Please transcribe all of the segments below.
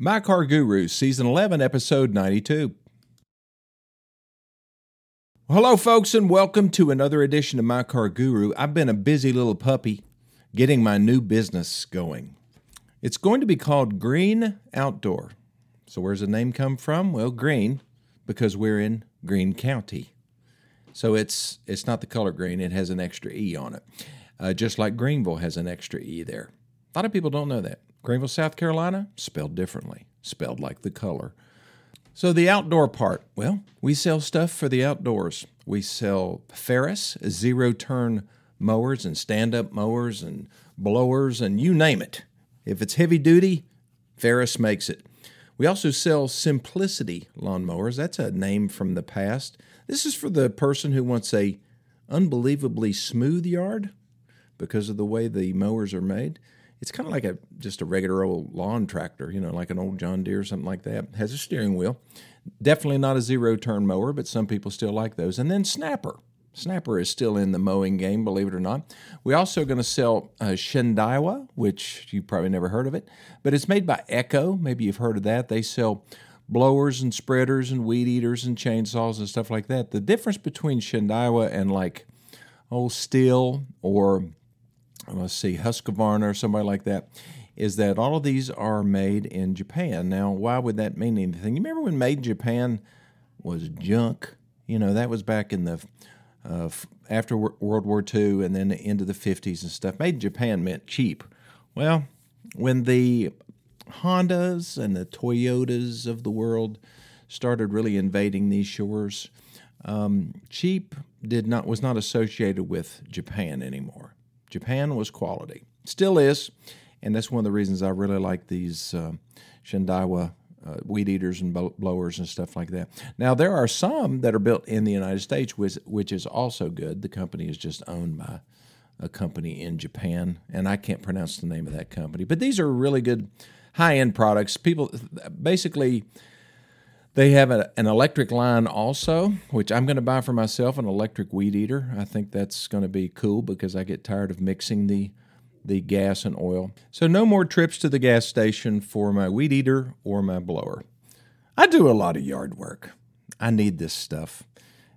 My Car Guru, Season 11, Episode 92. Hello, folks, and welcome to another edition of My Car Guru. I've been a busy little puppy getting my new business going. It's going to be called Greene Outdoor. So, where's the name come from? Well, green, because we're in Greene County. So it's it's not the color green; it has an extra e on it, uh, just like Greeneville has an extra e there. A lot of people don't know that. Greenville, South Carolina, spelled differently, spelled like the color. So, the outdoor part, well, we sell stuff for the outdoors. We sell Ferris, zero turn mowers and stand up mowers and blowers and you name it. If it's heavy duty, Ferris makes it. We also sell Simplicity lawnmowers. That's a name from the past. This is for the person who wants a unbelievably smooth yard because of the way the mowers are made it's kind of like a just a regular old lawn tractor, you know, like an old John Deere or something like that. Has a steering wheel. Definitely not a zero turn mower, but some people still like those. And then Snapper. Snapper is still in the mowing game, believe it or not. We're also going to sell uh, which you've probably never heard of it, but it's made by Echo. Maybe you've heard of that. They sell blowers and spreaders and weed eaters and chainsaws and stuff like that. The difference between Shindaiwa and like old Stihl or let's see, Husqvarna or somebody like that, is that all of these are made in Japan. Now, why would that mean anything? You remember when made in Japan was junk? You know, that was back in the uh, after World War II and then into the 50s and stuff. Made in Japan meant cheap. Well, when the Hondas and the Toyotas of the world started really invading these shores, um, cheap did not was not associated with Japan anymore. Japan was quality, still is, and that's one of the reasons I really like these uh, Shindaiwa uh, weed eaters and blowers and stuff like that. Now there are some that are built in the United States, which which is also good. The company is just owned by a company in Japan, and I can't pronounce the name of that company. But these are really good high end products. People basically they have a, an electric line also, which I'm going to buy for myself an electric weed eater. I think that's going to be cool because I get tired of mixing the the gas and oil. So no more trips to the gas station for my weed eater or my blower. I do a lot of yard work. I need this stuff.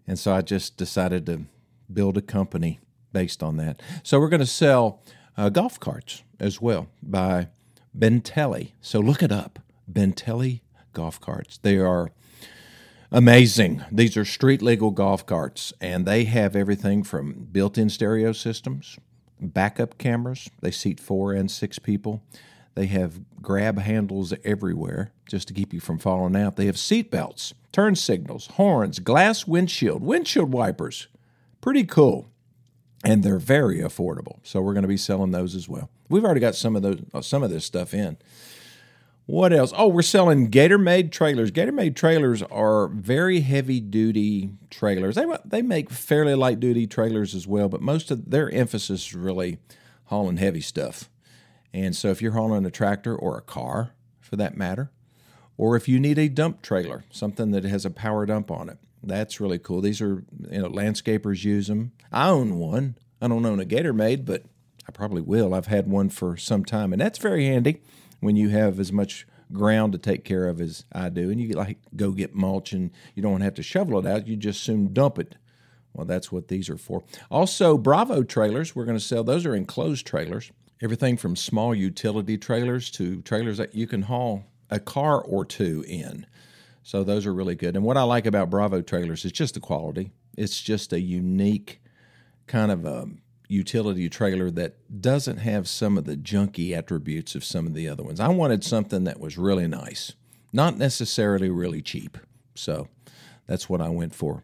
And so I just decided to build a company based on that. So we're going to sell uh, golf carts as well by Bintelli. So look it up. Bintelli golf carts. They are amazing. These are street legal golf carts, and they have everything from built in stereo systems, backup cameras. They seat four and six people. They have grab handles everywhere just to keep you from falling out. They have seat belts, turn signals, horns, glass windshield, windshield wipers. Pretty cool. And they're very affordable. So we're going to be selling those as well. We've already got some of those uh, some of this stuff in. What else? Oh, we're selling Gatormade trailers. Gatormade trailers are very heavy duty trailers. They they make fairly light duty trailers as well, but most of their emphasis is really hauling heavy stuff. And so if you're hauling a tractor or a car for that matter, or if you need a dump trailer, something that has a power dump on it, that's really cool. These are you know landscapers use them. I own one. I don't own a Gatormade, but I probably will. I've had one for some time, and that's very handy when you have as much ground to take care of as I do, and you like go get mulch and you don't have to shovel it out, you just soon dump it. Well, that's what these are for. Also, Bravo trailers, we're going to sell those are enclosed trailers. Everything from small utility trailers to trailers that you can haul a car or two in. So those are really good. And what I like about Bravo trailers is just the quality. It's just a unique kind of a um, utility trailer that doesn't have some of the junky attributes of some of the other ones. I wanted something that was really nice, not necessarily really cheap. So that's what I went for.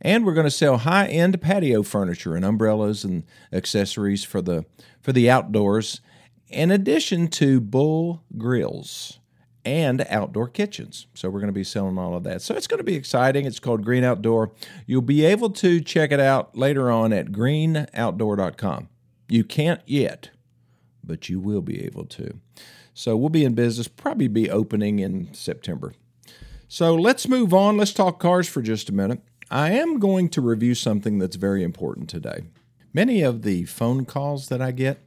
And we're going to sell high-end patio furniture and umbrellas and accessories for the for the outdoors in addition to bull grills and outdoor kitchens. So we're going to be selling all of that. So it's going to be exciting. It's called Greene Outdoor. You'll be able to check it out later on at greeneoutdoor.com. You can't yet, but you will be able to. So we'll be in business, probably be opening in September. So let's move on. Let's talk cars for just a minute. I am going to review something that's very important today. Many of the phone calls that I get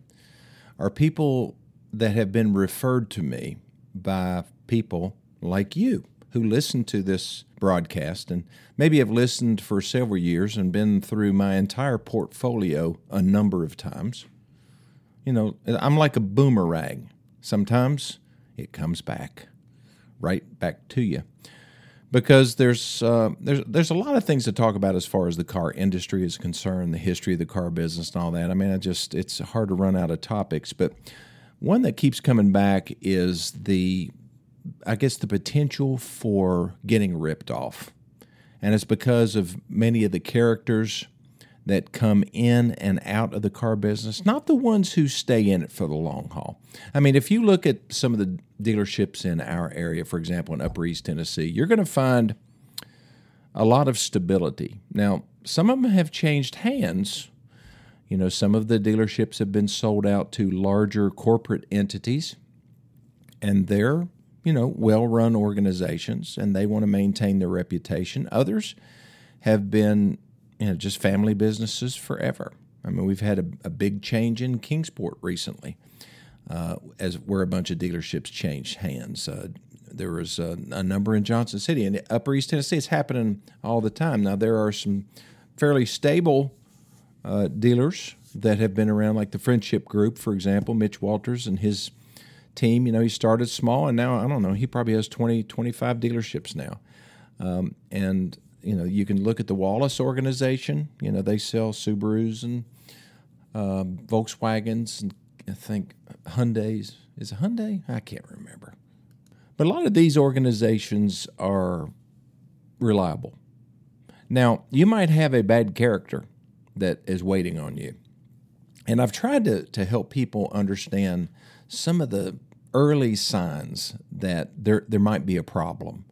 are people that have been referred to me by people like you who listen to this broadcast and maybe have listened for several years and been through my entire portfolio a number of times. You know, I'm like a boomerang. Sometimes it comes back, right back to you. Because there's uh, there's there's a lot of things to talk about as far as the car industry is concerned, the history of the car business and all that. I mean, I just it's hard to run out of topics, but one that keeps coming back is the I guess the potential for getting ripped off. And it's because of many of the characters that come in and out of the car business, not the ones who stay in it for the long haul. I mean, if you look at some of the dealerships in our area, for example, in Upper East Tennessee, you're going to find a lot of stability. Now, some of them have changed hands. You know, some of the dealerships have been sold out to larger corporate entities, and they're, you know, well run organizations and they want to maintain their reputation. Others have been you know, just family businesses forever. I mean, we've had a, a big change in Kingsport recently, uh, as where a bunch of dealerships changed hands. Uh, there was a, a, number in Johnson City and Upper East Tennessee. It's happening all the time. Now there are some fairly stable uh, dealers that have been around, like the Friendship Group, for example. Mitch Walters and his team. You know, he started small, and now I don't know. He probably has 20, 25 dealerships now, um, and you know, you can look at the Wallace organization. You know, they sell Subarus and um, Volkswagens and I think Hyundai's. Is it Hyundai? I can't remember. But a lot of these organizations are reliable. Now, you might have a bad character that is waiting on you. And I've tried to, to help people understand some of the early signs that there, there might be a problem.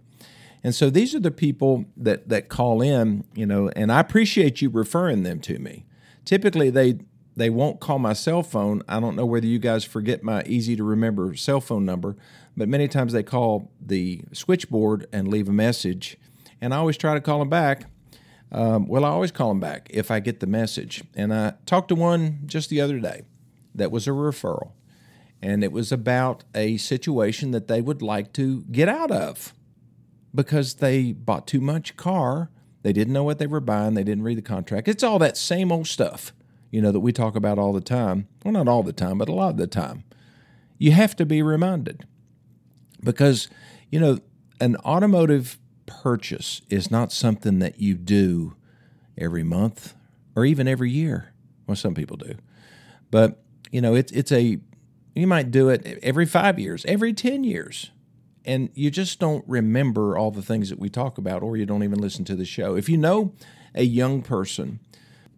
And so these are the people that that call in, you know, and I appreciate you referring them to me. Typically they they won't call my cell phone. I don't know whether you guys forget my easy to remember cell phone number, but many times they call the switchboard and leave a message. And I always try to call them back. Um, well, I always call them back if I get the message. And I talked to one just the other day that was a referral. And it was about a situation that they would like to get out of because they bought too much car. They didn't know what they were buying. They didn't read the contract. It's all that same old stuff, you know, that we talk about all the time. Well, not all the time, but a lot of the time. You have to be reminded because, you know, an automotive purchase is not something that you do every month or even every year. Well, some people do. But, you know, it's it's a you might do it every 5 years, every 10 years and you just don't remember all the things that we talk about, or you don't even listen to the show. If you know a young person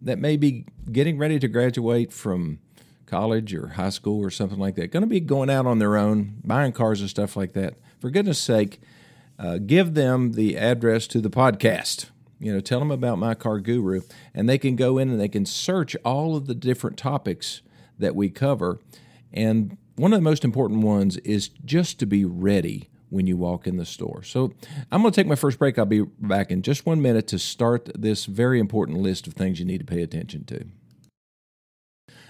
that may be getting ready to graduate from college or high school or something like that, going to be going out on their own, buying cars and stuff like that, for goodness sake, uh, give them the address to the podcast. You know, tell them about My Car Guru, and they can go in and they can search all of the different topics that we cover. And one of the most important ones is just to be ready when you walk in the store. So I'm going to take my first break. I'll be back in just one minute to start this very important list of things you need to pay attention to.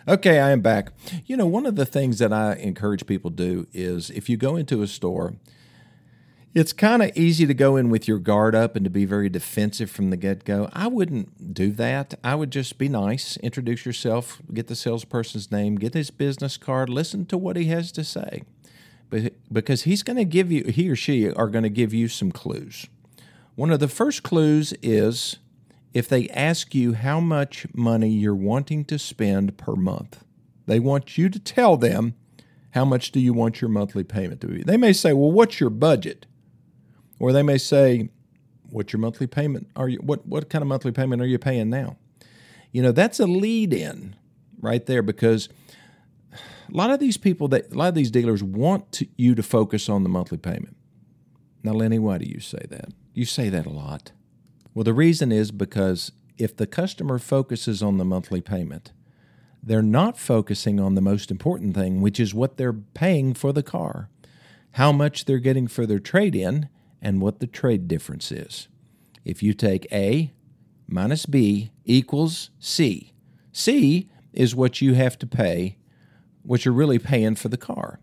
Okay, I am back. You know, one of the things that I encourage people to do is if you go into a store, it's kind of easy to go in with your guard up and to be very defensive from the get go. I wouldn't do that. I would just be nice, introduce yourself, get the salesperson's name, get his business card, listen to what he has to say because he's going to give you, he or she are going to give you some clues. One of the first clues is if they ask you how much money you're wanting to spend per month. They want you to tell them how much do you want your monthly payment to be. They may say, "Well, what's your budget?" Or they may say, "What's your monthly payment? Are you what what kind of monthly payment are you paying now?" You know, that's a lead in right there because a lot of these people that a lot of these dealers want to, you to focus on the monthly payment. Now, Lennie, why do you say that? You say that a lot. Well, the reason is because if the customer focuses on the monthly payment, they're not focusing on the most important thing, which is what they're paying for the car, how much they're getting for their trade in, and what the trade difference is. If you take A minus B equals C, C is what you have to pay what you're really paying for the car.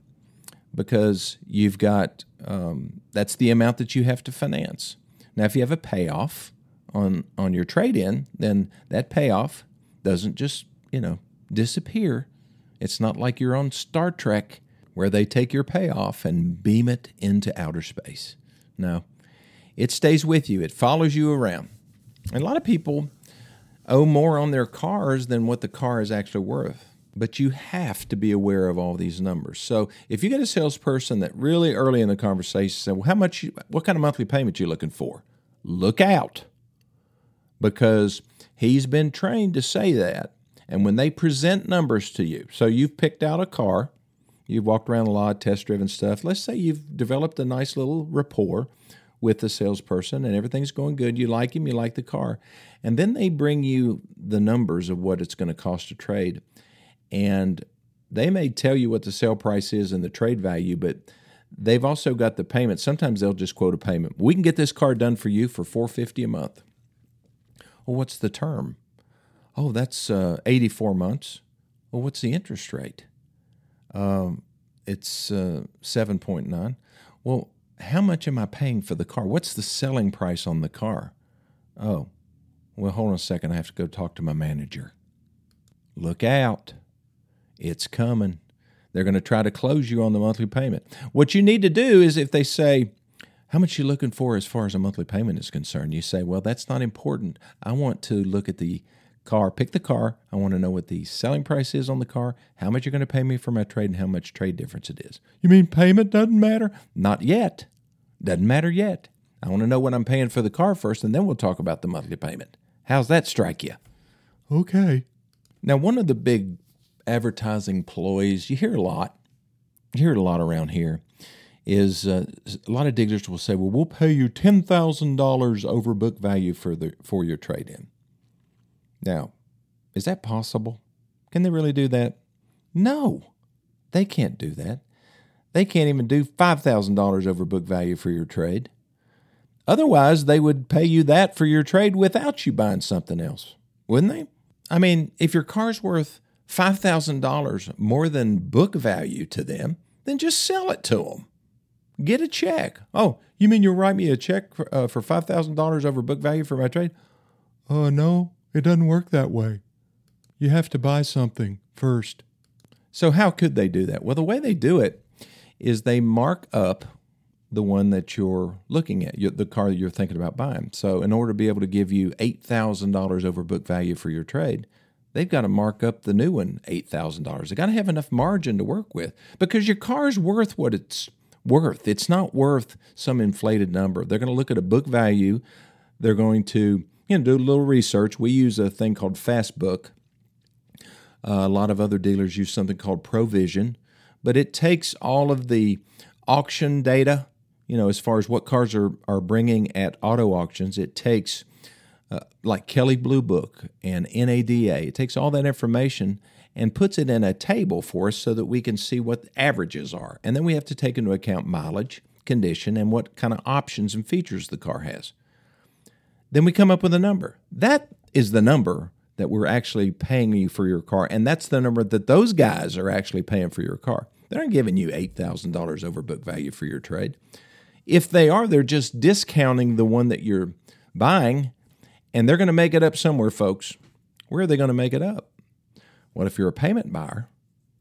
because you've got um, that's the amount that you have to finance. Now, if you have a payoff on on your trade in, then that payoff doesn't just you know disappear. It's not like you're on Star Trek where they take your payoff and beam it into outer space. No, it stays with you. It follows you around. And a lot of people owe more on their cars than what the car is actually worth. But you have to be aware of all these numbers. So if you get a salesperson that really early in the conversation said, "Well, how much? You, what kind of monthly payment you looking for?" Look out, because he's been trained to say that. And when they present numbers to you, so you've picked out a car, you've walked around a lot, test driven stuff. Let's say you've developed a nice little rapport with the salesperson and everything's going good. You like him, you like the car. And then they bring you the numbers of what it's going to cost to trade. And they may tell you what the sale price is and the trade value, but they've also got the payment. Sometimes they'll just quote a payment. We can get this car done for you for 450 a month. Well, what's the term? Oh, that's uh, 84 months. Well, what's the interest rate? Um, it's uh, 7.9. Well, how much am I paying for the car? What's the selling price on the car? Oh, well, hold on a second. I have to go talk to my manager. Look out. It's coming. They're going to try to close you on the monthly payment. What you need to do is if they say, how much you looking for as far as a monthly payment is concerned? You say, well, that's not important. I want to look at the car, pick the car. I want to know what the selling price is on the car, how much you're going to pay me for my trade, and how much trade difference it is. You mean payment doesn't matter? Not yet. Doesn't matter yet. I want to know what I'm paying for the car first, and then we'll talk about the monthly payment. How's that strike you? Okay. Now, one of the big advertising ploys you hear a lot, you hear it a lot around here, is uh, a lot of diggers will say, "Well, we'll pay you ten thousand dollars over book value for the for your trade in." Now, is that possible? Can they really do that? No, they can't do that. They can't even do $5,000 over book value for your trade. Otherwise, they would pay you that for your trade without you buying something else, wouldn't they? I mean, if your car's worth $5,000 more than book value to them, then just sell it to them. Get a check. Oh, you mean you'll write me a check for, uh, for $5,000 over book value for my trade? Uh, no, it doesn't work that way. You have to buy something first. So, how could they do that? Well, the way they do it is they mark up the one that you're looking at, the car that you're thinking about buying. So, in order to be able to give you $8,000 over book value for your trade, they've got to mark up the new one $8,000. They've got to have enough margin to work with because your car's worth what it's worth. It's not worth some inflated number. They're going to look at a book value. They're going to you know, do a little research. We use a thing called Fastbook. Uh, a lot of other dealers use something called Provision, but it takes all of the auction data, you know, as far as what cars are, are bringing at auto auctions. It takes uh, like Kelley Blue Book and NADA. It takes all that information and puts it in a table for us so that we can see what the averages are. And then we have to take into account mileage, condition, and what kind of options and features the car has. Then we come up with a number. That is the number that we're actually paying you for your car. And that's the number that those guys are actually paying for your car. They're not giving you $8,000 over book value for your trade. If they are, they're just discounting the one that you're buying, and they're going to make it up somewhere, folks. Where are they going to make it up? What if you're a payment buyer?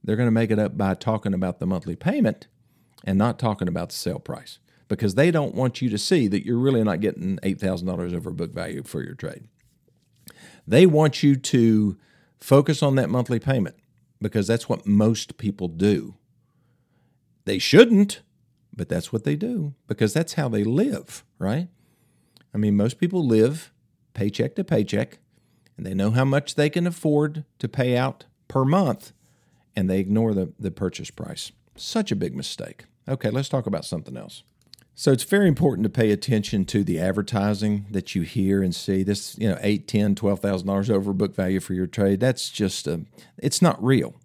They're going to make it up by talking about the monthly payment and not talking about the sale price because they don't want you to see that you're really not getting $8,000 over book value for your trade. They want you to focus on that monthly payment because that's what most people do. They shouldn't, but that's what they do because that's how they live, right? I mean, most people live paycheck to paycheck and they know how much they can afford to pay out per month and they ignore the, the purchase price. Such a big mistake. Okay, let's talk about something else. So it's very important to pay attention to the advertising that you hear and see. This, you know, eight, ten, twelve thousand dollars over book value for your trade. That's just a, it's not real.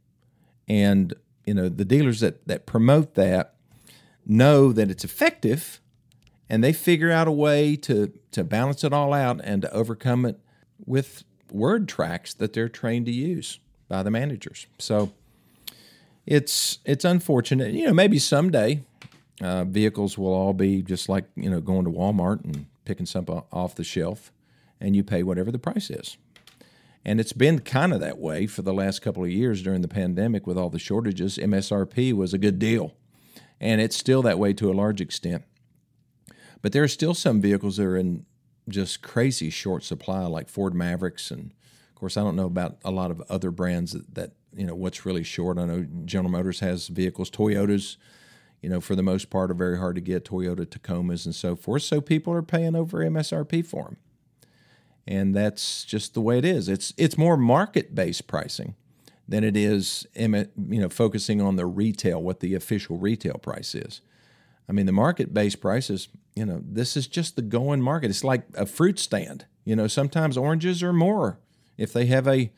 And you know, the dealers that that promote that know that it's effective, and they figure out a way to to balance it all out and to overcome it with word tracks that they're trained to use by the managers. So it's it's unfortunate. You know, maybe someday uh, vehicles will all be just like you know going to Walmart and picking something off the shelf, and you pay whatever the price is. And it's been kind of that way for the last couple of years during the pandemic with all the shortages. MSRP was a good deal, and it's still that way to a large extent. But there are still some vehicles that are in just crazy short supply, like Ford Mavericks, and of course, I don't know about a lot of other brands that, that you know what's really short. I know General Motors has vehicles, Toyotas, you know, for the most part, are very hard to get. Toyota Tacomas and so forth. So people are paying over MSRP for them and that's just the way it is. It's it's more market based pricing than it is you know focusing on the retail, what the official retail price is. I mean, the market based prices, you know, this is just the going market. It's like a fruit stand. You know, sometimes oranges are more if they have a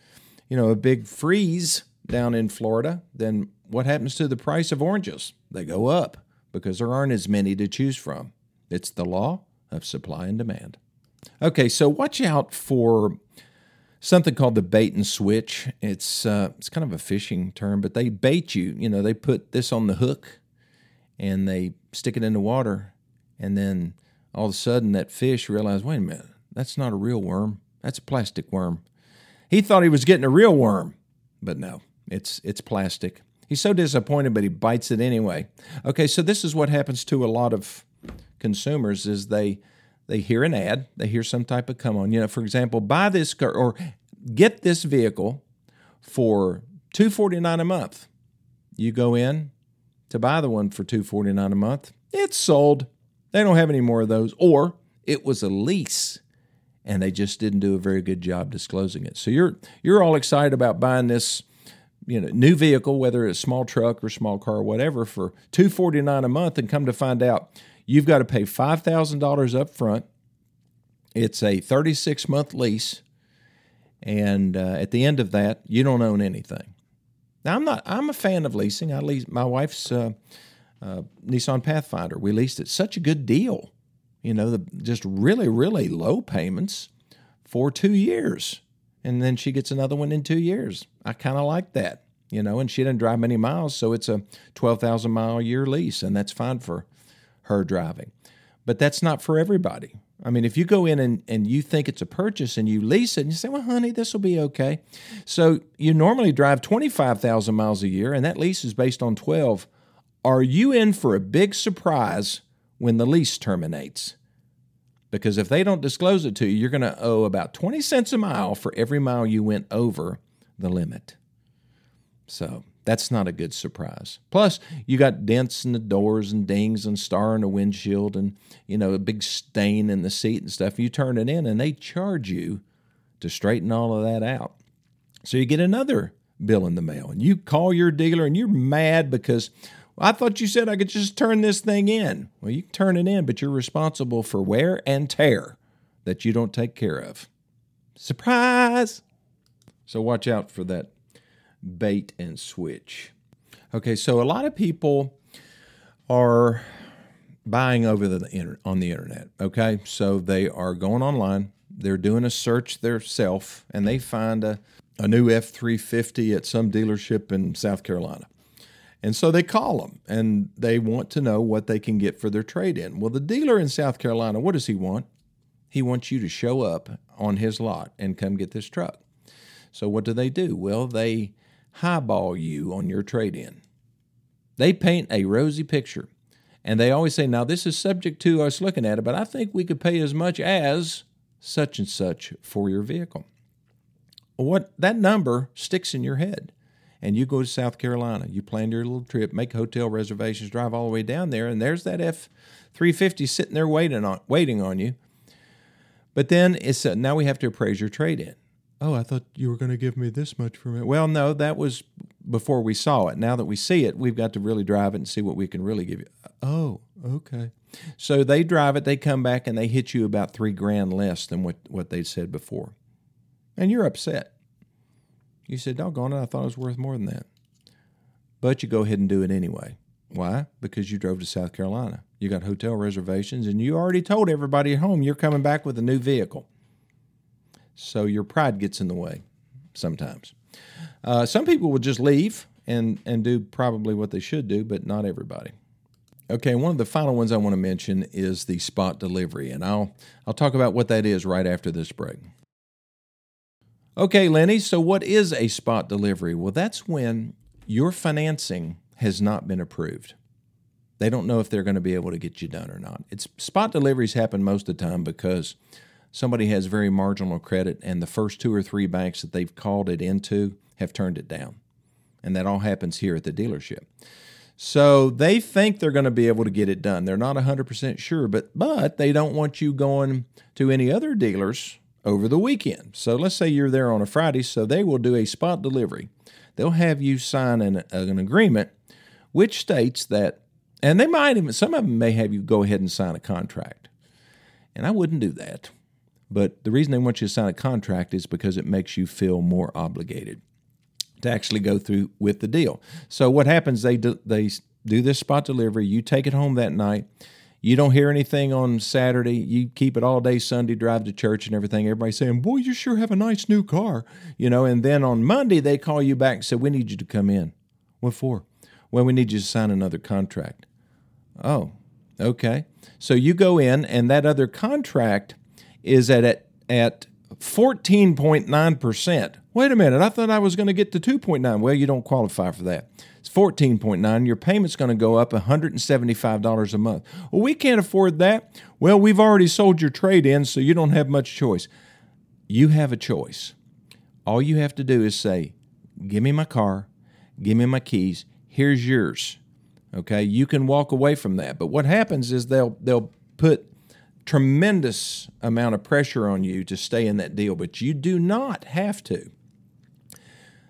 you know a big freeze down in Florida. Then what happens to the price of oranges? They go up because there aren't as many to choose from. It's the law of supply and demand. Okay, so watch out for something called the bait and switch. It's uh, it's kind of a fishing term, but they bait you. You know, they put this on the hook and they stick it in the water, and then all of a sudden that fish realizes, wait a minute, that's not a real worm. That's a plastic worm. He thought he was getting a real worm, but no, it's it's plastic. He's so disappointed, but he bites it anyway. Okay, so this is what happens to a lot of consumers: is they they hear an ad, they hear some type of come on. You know, for example, buy this car or get this vehicle for two forty nine a month. You go in to buy the one for two forty nine a month. It's sold. They don't have any more of those, or it was a lease and they just didn't do a very good job disclosing it. So you're you're all excited about buying this you know new vehicle whether it's small truck or small car or whatever for 249 a month and come to find out You've got to pay $5,000 up front. It's a 36 month lease. And uh, at the end of that, you don't own anything. Now, I'm not, I'm a fan of leasing. I lease my wife's uh, uh, Nissan Pathfinder. We leased it. Such a good deal. You know, the, just really, really low payments for two years. And then she gets another one in two years. I kind of like that, you know, and she didn't drive many miles. So it's a 12,000 mile a year lease, and that's fine for her driving. But that's not for everybody. I mean, if you go in and, and you think it's a purchase and you lease it and you say, well, honey, this will be okay. So you normally drive 25,000 miles a year and that lease is based on 12. Are you in for a big surprise when the lease terminates? Because if they don't disclose it to you, you're going to owe about 20 cents a mile for every mile you went over the limit. So that's not a good surprise. Plus, you got dents in the doors and dings and star in the windshield and, you know, a big stain in the seat and stuff. You turn it in and they charge you to straighten all of that out. So you get another bill in the mail and you call your dealer and you're mad because I thought you said I could just turn this thing in. Well, you can turn it in, but you're responsible for wear and tear that you don't take care of. Surprise! So watch out for that bait and switch. Okay, so a lot of people are buying over the inter- on the internet. Okay, so they are going online, they're doing a search themselves, and they find a, a new F three fifty at some dealership in South Carolina. And so they call them and they want to know what they can get for their trade in. Well, the dealer in South Carolina, what does he want? He wants you to show up on his lot and come get this truck. So what do they do? Well, they highball you on your trade in. They paint a rosy picture. And they always say, now this is subject to us looking at it, but I think we could pay as much as such and such for your vehicle. What that number sticks in your head. And you go to South Carolina, you plan your little trip, make hotel reservations, drive all the way down there, and there's that F 350 sitting there waiting on waiting on you. But then it's uh, now we have to appraise your trade in oh, I thought you were going to give me this much for it. Well, no, that was before we saw it. Now that we see it, we've got to really drive it and see what we can really give you. Oh, okay. So they drive it, they come back, and they hit you about three grand less than what, what they said before. And you're upset. You said, doggone it, I thought it was worth more than that. But you go ahead and do it anyway. Why? Because you drove to South Carolina. You got hotel reservations, and you already told everybody at home you're coming back with a new vehicle. So your pride gets in the way sometimes. Uh, some people will just leave and and do probably what they should do, but not everybody. Okay, one of the final ones I want to mention is the spot delivery, and I'll I'll talk about what that is right after this break. Okay, Lennie, so what is a spot delivery? Well, that's when your financing has not been approved. They don't know if they're going to be able to get you done or not. It's spot deliveries happen most of the time because somebody has very marginal credit and the first two or three banks that they've called it into have turned it down. And that all happens here at the dealership. So they think they're going to be able to get it done. They're not 100% sure, but but they don't want you going to any other dealers over the weekend. So let's say you're there on a Friday, so they will do a spot delivery. They'll have you sign an, an agreement which states that and they might even some of them may have you go ahead and sign a contract. And I wouldn't do that. But the reason they want you to sign a contract is because it makes you feel more obligated to actually go through with the deal. So what happens? They do, they do this spot delivery. You take it home that night. You don't hear anything on Saturday. You keep it all day Sunday, drive to church and everything. Everybody saying, "Boy, you sure have a nice new car," you know. And then on Monday they call you back and say, "We need you to come in." What for? Well, we need you to sign another contract. Oh, okay. So you go in, and that other contract is at at, at 14.9%. Wait a minute, I thought I was going to get to 2.9. Well, you don't qualify for that. It's 14.9. Your payment's going to go up $175 a month. Well, we can't afford that. Well, we've already sold your trade in, so you don't have much choice. You have a choice. All you have to do is say, Give me my car, give me my keys, here's yours. Okay, you can walk away from that. But what happens is they'll they'll put tremendous amount of pressure on you to stay in that deal, but you do not have to.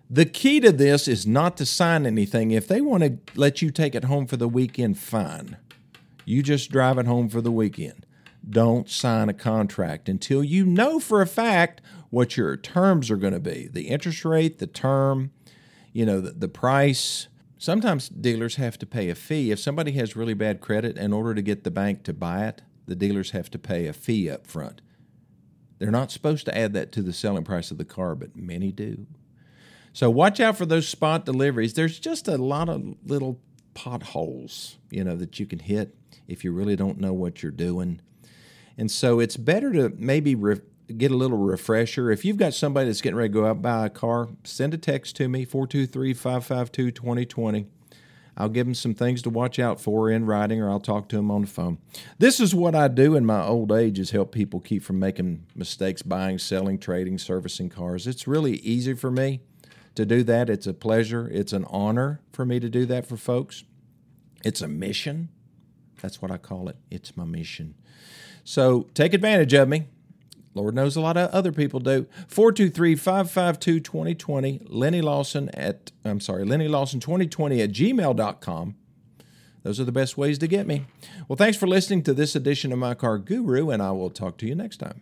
The key to this is not to sign anything. If they want to let you take it home for the weekend, fine. You just drive it home for the weekend. Don't sign a contract until you know for a fact what your terms are going to be the interest rate, the term, you know, the, the price. Sometimes dealers have to pay a fee. If somebody has really bad credit, in order to get the bank to buy it, the dealers have to pay a fee up front. They're not supposed to add that to the selling price of the car, but many do. So watch out for those spot deliveries. There's just a lot of little potholes, you know, that you can hit if you really don't know what you're doing. And so it's better to maybe re- get a little refresher. If you've got somebody that's getting ready to go out buy a car, send a text to me 423 552 2020 I'll give them some things to watch out for in writing, or I'll talk to them on the phone. This is what I do in my old age: is help people keep from making mistakes buying, selling, trading, servicing cars. It's really easy for me to do that. It's a pleasure. It's an honor for me to do that for folks. It's a mission. That's what I call it. It's my mission. So take advantage of me. Lord knows a lot of other people do. 423 552 2020. Lennie Lawson at, I'm sorry, Lennie Lawson 2020 at gmail.com. Those are the best ways to get me. Well, thanks for listening to this edition of My Car Guru, and I will talk to you next time.